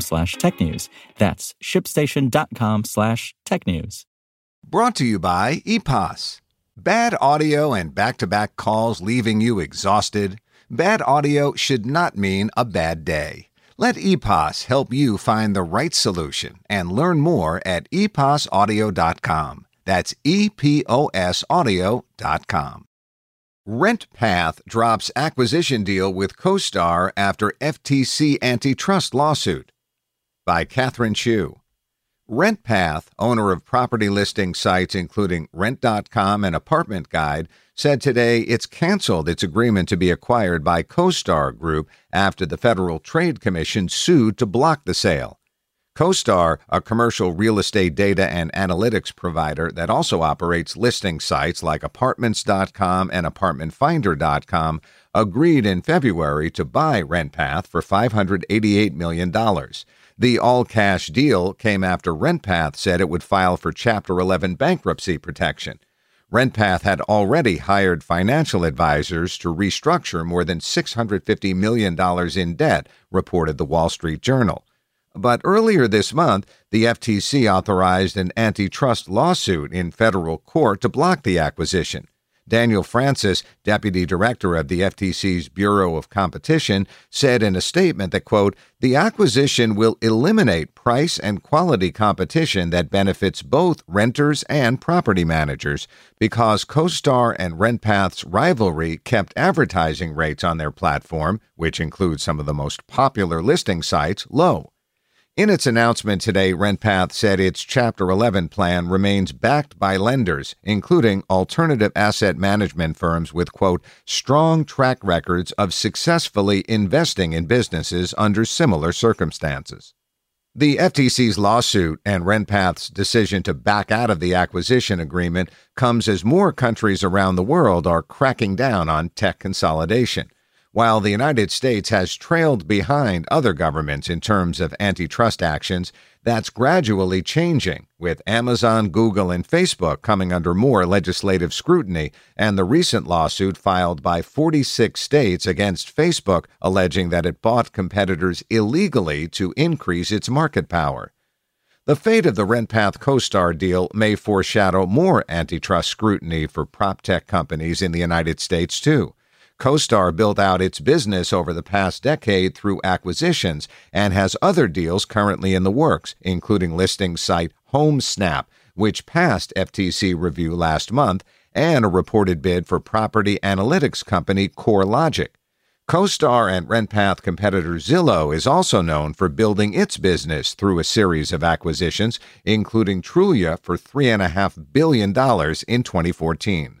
slash technews. That's shipstation.com slash tech news. Brought to you by EPOS. Bad audio and back to back calls leaving you exhausted? Bad audio should not mean a bad day. Let EPOS help you find the right solution and learn more at eposaudio.com. That's E P O S audio.com. RentPath drops acquisition deal with CoStar after FTC antitrust lawsuit. By Catherine Shu. RentPath, owner of property listing sites including Rent.com and Apartment Guide, said today it's canceled its agreement to be acquired by CoStar Group after the Federal Trade Commission sued to block the sale. CoStar, a commercial real estate data and analytics provider that also operates listing sites like Apartments.com and ApartmentFinder.com, agreed in February to buy RentPath for $588 million. The all cash deal came after RentPath said it would file for Chapter 11 bankruptcy protection. RentPath had already hired financial advisors to restructure more than $650 million in debt, reported the Wall Street Journal. But earlier this month, the FTC authorized an antitrust lawsuit in federal court to block the acquisition. Daniel Francis, deputy director of the FTC's Bureau of Competition, said in a statement that, quote, the acquisition will eliminate price and quality competition that benefits both renters and property managers because CoStar and RentPath's rivalry kept advertising rates on their platform, which includes some of the most popular listing sites, low. In its announcement today, RentPath said its Chapter 11 plan remains backed by lenders, including alternative asset management firms with, quote, strong track records of successfully investing in businesses under similar circumstances. The FTC's lawsuit and RentPath's decision to back out of the acquisition agreement comes as more countries around the world are cracking down on tech consolidation. While the United States has trailed behind other governments in terms of antitrust actions, that's gradually changing, with Amazon, Google, and Facebook coming under more legislative scrutiny, and the recent lawsuit filed by 46 states against Facebook alleging that it bought competitors illegally to increase its market power. The fate of the RentPath CoStar deal may foreshadow more antitrust scrutiny for prop tech companies in the United States, too. CoStar built out its business over the past decade through acquisitions and has other deals currently in the works, including listing site HomeSnap, which passed FTC review last month, and a reported bid for property analytics company CoreLogic. CoStar and RentPath competitor Zillow is also known for building its business through a series of acquisitions, including Trulia for $3.5 billion in 2014.